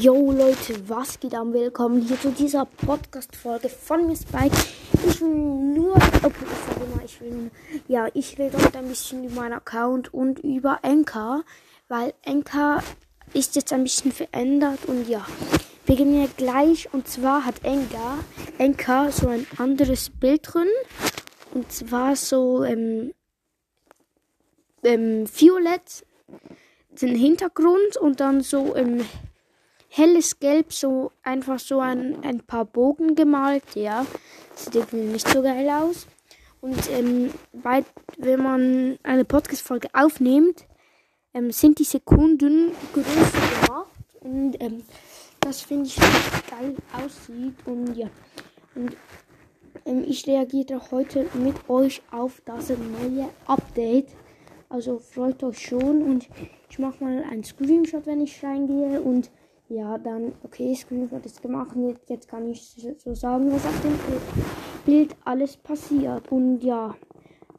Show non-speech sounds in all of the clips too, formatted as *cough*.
Yo Leute, was geht am Willkommen hier zu dieser Podcast-Folge von mir Spike. Ich will nur, okay, ich sage immer, ich will, ja, ich rede heute ein bisschen über meinen Account und über Enka, weil Enka ist jetzt ein bisschen verändert und ja, wir gehen ja gleich und zwar hat Enka, Enka so ein anderes Bild drin und zwar so, ähm, ähm, violett, den Hintergrund und dann so, ähm, helles Gelb, so einfach so ein, ein paar Bogen gemalt. Ja, sieht irgendwie nicht so geil aus. Und ähm, bei, wenn man eine Podcast-Folge aufnimmt, ähm, sind die Sekunden größer gemacht. Und ähm, das finde ich richtig geil aussieht. Und ja, und ähm, ich reagiere heute mit euch auf das neue Update. Also freut euch schon und ich mache mal einen Screenshot, wenn ich reingehe und ja, dann, okay, Screenshot ist gemacht. Jetzt, jetzt kann ich so sagen, was auf dem Bild alles passiert. Und ja,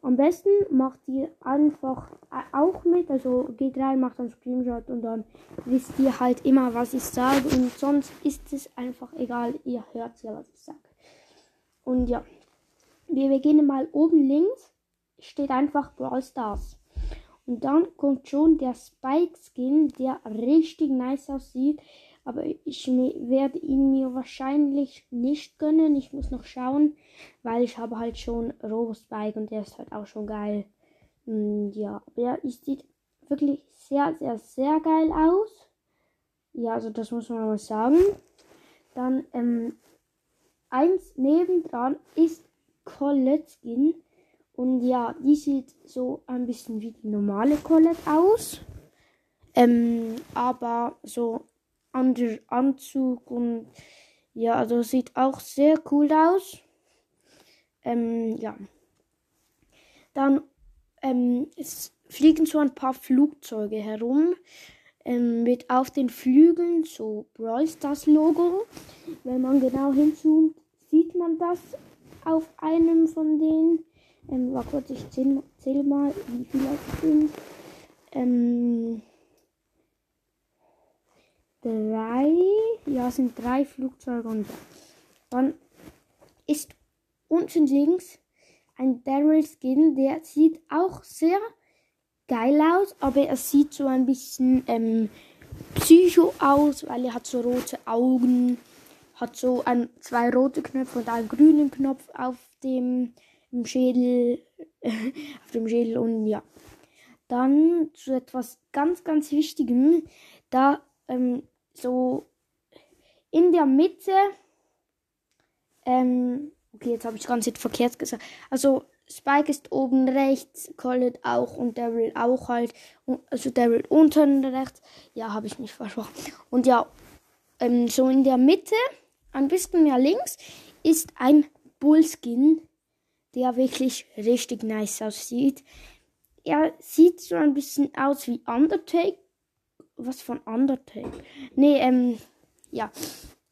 am besten macht ihr einfach auch mit. Also geht rein, macht einen Screenshot und dann wisst ihr halt immer, was ich sage. Und sonst ist es einfach egal. Ihr hört ja, was ich sage. Und ja, wir beginnen mal oben links. Steht einfach Brawl Stars. Und dann kommt schon der Spike Skin, der richtig nice aussieht. Aber ich werde ihn mir wahrscheinlich nicht gönnen. Ich muss noch schauen, weil ich habe halt schon Robo Spike und der ist halt auch schon geil. Und ja, der sieht wirklich sehr, sehr, sehr geil aus. Ja, also das muss man mal sagen. Dann ähm, eins nebendran ist Colette Skin. Und ja, die sieht so ein bisschen wie die normale Colette aus. Ähm, aber so anderer Anzug und ja, also sieht auch sehr cool aus. Ähm, ja. Dann ähm, fliegen so ein paar Flugzeuge herum. Ähm, mit auf den Flügeln so Brawl Stars Logo. Wenn man genau hinzoomt, sieht man das auf einem von denen. Ähm, war kurz, ich zähl, zähl mal, wie viele es sind. Ähm, drei, ja, sind drei Flugzeuge und dann ist unten links ein Daryl Skin, der sieht auch sehr geil aus, aber er sieht so ein bisschen ähm, psycho aus, weil er hat so rote Augen, hat so ein, zwei rote Knöpfe und einen grünen Knopf auf dem im Schädel, *laughs* auf dem Schädel und ja. Dann zu etwas ganz, ganz Wichtigem. Da ähm, so in der Mitte. Ähm, okay, jetzt habe ich ganz jetzt verkehrt gesagt. Also Spike ist oben rechts, Collet auch und Daryl auch halt. Also Daryl unten rechts. Ja, habe ich mich versprochen. Und ja, ähm, so in der Mitte, ein bisschen mehr links, ist ein Bullskin, der wirklich richtig nice aussieht. Er sieht so ein bisschen aus wie Undertake, was von Undertale? Nee, ähm, ja.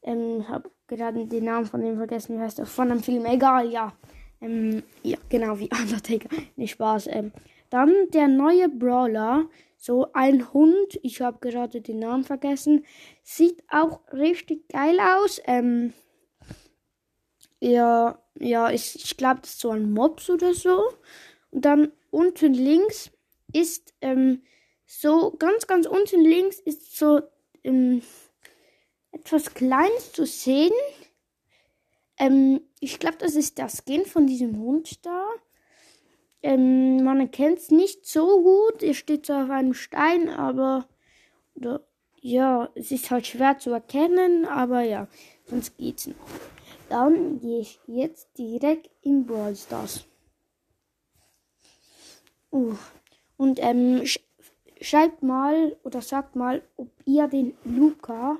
Ähm, hab gerade den Namen von dem vergessen, wie heißt er? Von einem Film, egal, ja. Ähm, ja, genau, wie *laughs* Undertaker. Nicht Spaß. Ähm, dann der neue Brawler, so ein Hund, ich habe gerade den Namen vergessen, sieht auch richtig geil aus. Ähm, ja, ja, ich, ich glaube, das ist so ein Mops oder so. Und dann unten links ist, ähm, so ganz, ganz unten links ist so ähm, etwas Kleines zu sehen. Ähm, ich glaube, das ist das Skin von diesem Hund da. Ähm, man erkennt es nicht so gut. Er steht so auf einem Stein, aber oder, ja, es ist halt schwer zu erkennen, aber ja, sonst geht's noch. Dann gehe ich jetzt direkt in Brawl Stars. Uh. Und ähm, Schreibt mal oder sagt mal, ob ihr den Luca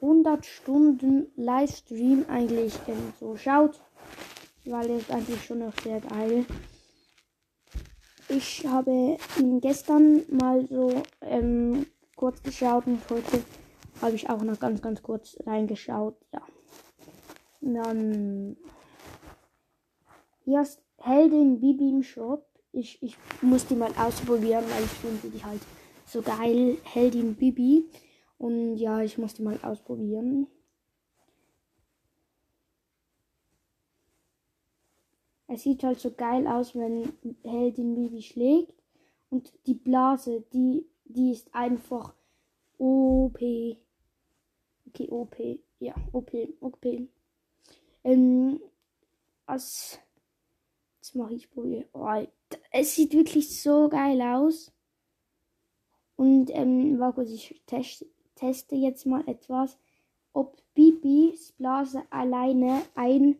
100 Stunden Livestream eigentlich ähm, so schaut, weil er ist eigentlich schon noch sehr geil. Ich habe ihn gestern mal so ähm, kurz geschaut und heute habe ich auch noch ganz, ganz kurz reingeschaut. Ja. Dann hier ist Heldin Bibi im Shop ich, ich muss die mal ausprobieren, weil ich finde die halt so geil. Heldin Bibi. Und ja, ich muss die mal ausprobieren. Es sieht halt so geil aus, wenn Heldin Bibi schlägt. Und die Blase, die, die ist einfach OP. Okay, OP. Ja, OP. OP. Ähm, als. Jetzt mache ich probieren. Oh, es sieht wirklich so geil aus. Und, ähm, warte, ich teste, teste jetzt mal etwas. Ob Bibis Blase alleine ein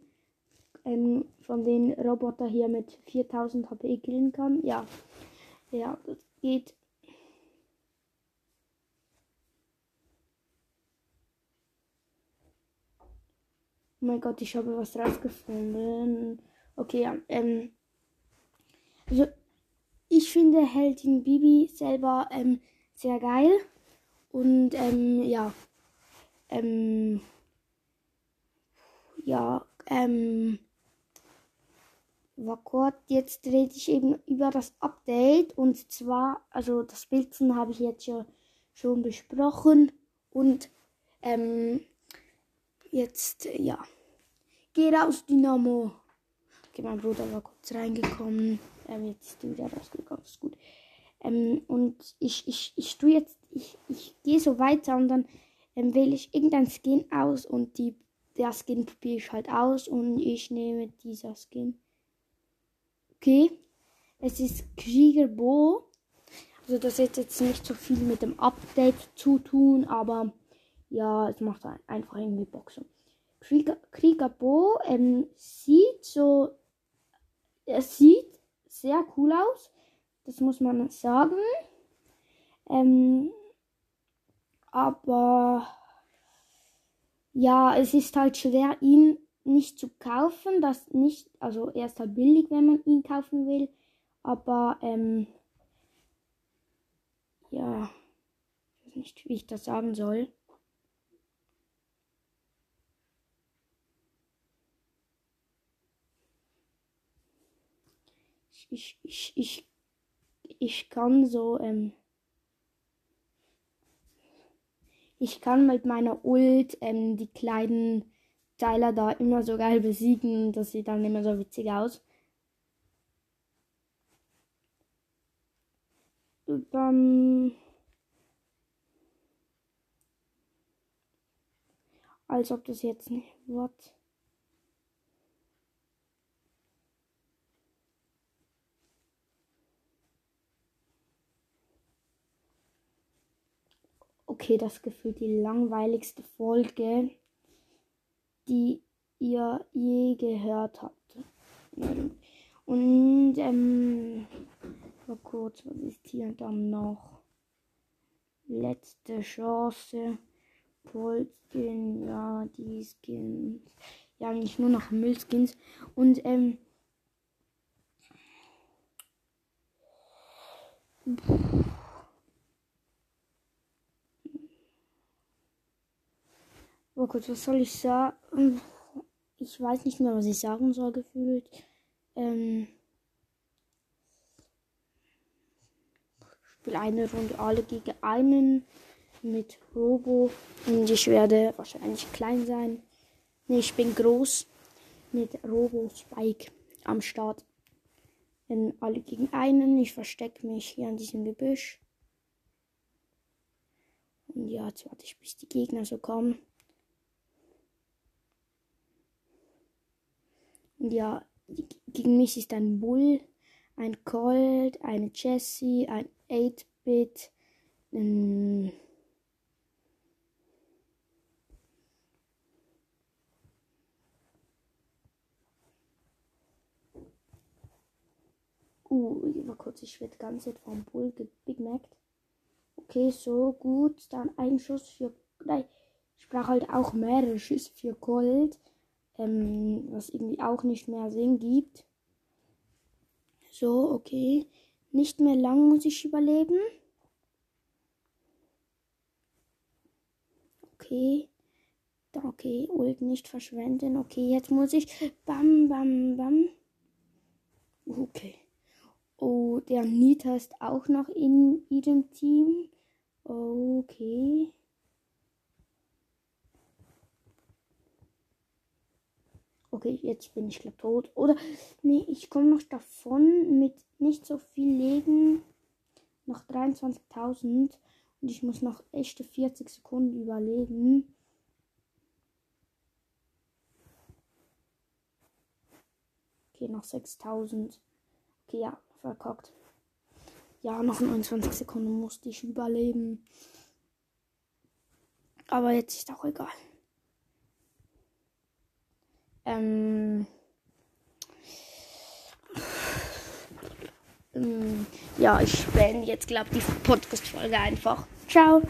ähm, von den Roboter hier mit 4000 HP killen kann. Ja, ja, das geht. Oh mein Gott, ich habe was rausgefunden. Okay, ja, ähm, also ich finde Heldin Bibi selber ähm, sehr geil. Und ähm, ja, ähm, ja, ähm, war kurz, jetzt rede ich eben über das Update. Und zwar, also das Bildchen habe ich jetzt ja schon besprochen. Und ähm, jetzt, ja, geh raus, Dynamo. Okay, mein Bruder war kurz reingekommen, ähm, jetzt ist er wieder rausgekommen, ist gut. Ähm, und ich, ich, ich tue jetzt, ich, ich gehe so weiter und dann ähm, wähle ich irgendein Skin aus und die, der Skin probiere ich halt aus und ich nehme dieser Skin. Okay. Es ist Kriegerbo. Also das hat jetzt nicht so viel mit dem Update zu tun, aber ja, es macht einfach irgendwie so. Krieger, Kriegerbo ähm, sieht so, es sieht sehr cool aus. Das muss man sagen. Ähm, aber ja, es ist halt schwer, ihn nicht zu kaufen. Das nicht, also er ist halt billig, wenn man ihn kaufen will. Aber ähm, ja, ich weiß nicht, wie ich das sagen soll. Ich, ich, ich, ich kann so, ähm, ich kann mit meiner Ult ähm, die kleinen Tyler da immer so geil besiegen. Das sieht dann immer so witzig aus. Dann. Als ob das jetzt nicht wird. Okay, das gefühlt die langweiligste Folge die ihr je gehört habt. Und ähm, mal kurz, was ist hier dann noch? Letzte Chance. Goldskin, ja, die Skins. Ja, eigentlich nur noch Müllskins. Und ähm. Oh Gott, was soll ich sagen? Ich weiß nicht mehr, was ich sagen soll, gefühlt. Ähm. Ich spiele eine Runde alle gegen einen mit Robo. Und ich werde wahrscheinlich klein sein. Ne, ich bin groß. Mit Robo Spike am Start. Wenn alle gegen einen. Ich verstecke mich hier an diesem Gebüsch. Und ja, jetzt warte ich, bis die Gegner so kommen. Ja, gegen mich ist ein Bull, ein Colt, eine Jessie, ein 8-Bit, ein Uh, mal kurz, ich werde ganz jetzt vom Bull Big Mac. Okay, so gut. Dann ein Schuss für. Nein, ich brauche halt auch mehrere Schüsse für Gold ähm, was irgendwie auch nicht mehr Sinn gibt. So, okay. Nicht mehr lang muss ich überleben. Okay. Okay, Ult nicht verschwenden. Okay, jetzt muss ich. Bam, bam, bam. Okay. Oh, der Nita ist auch noch in ihrem Team. Okay. Okay, jetzt bin ich glaube tot. Oder, nee, ich komme noch davon mit nicht so viel Leben. Noch 23.000. Und ich muss noch echte 40 Sekunden überleben. Okay, noch 6000. Okay, ja, verkackt. Ja, noch 29 Sekunden musste ich überleben. Aber jetzt ist auch egal. Ähm, ähm, ja, ich beende jetzt, glaube ich, die Podcast-Folge einfach. Ciao.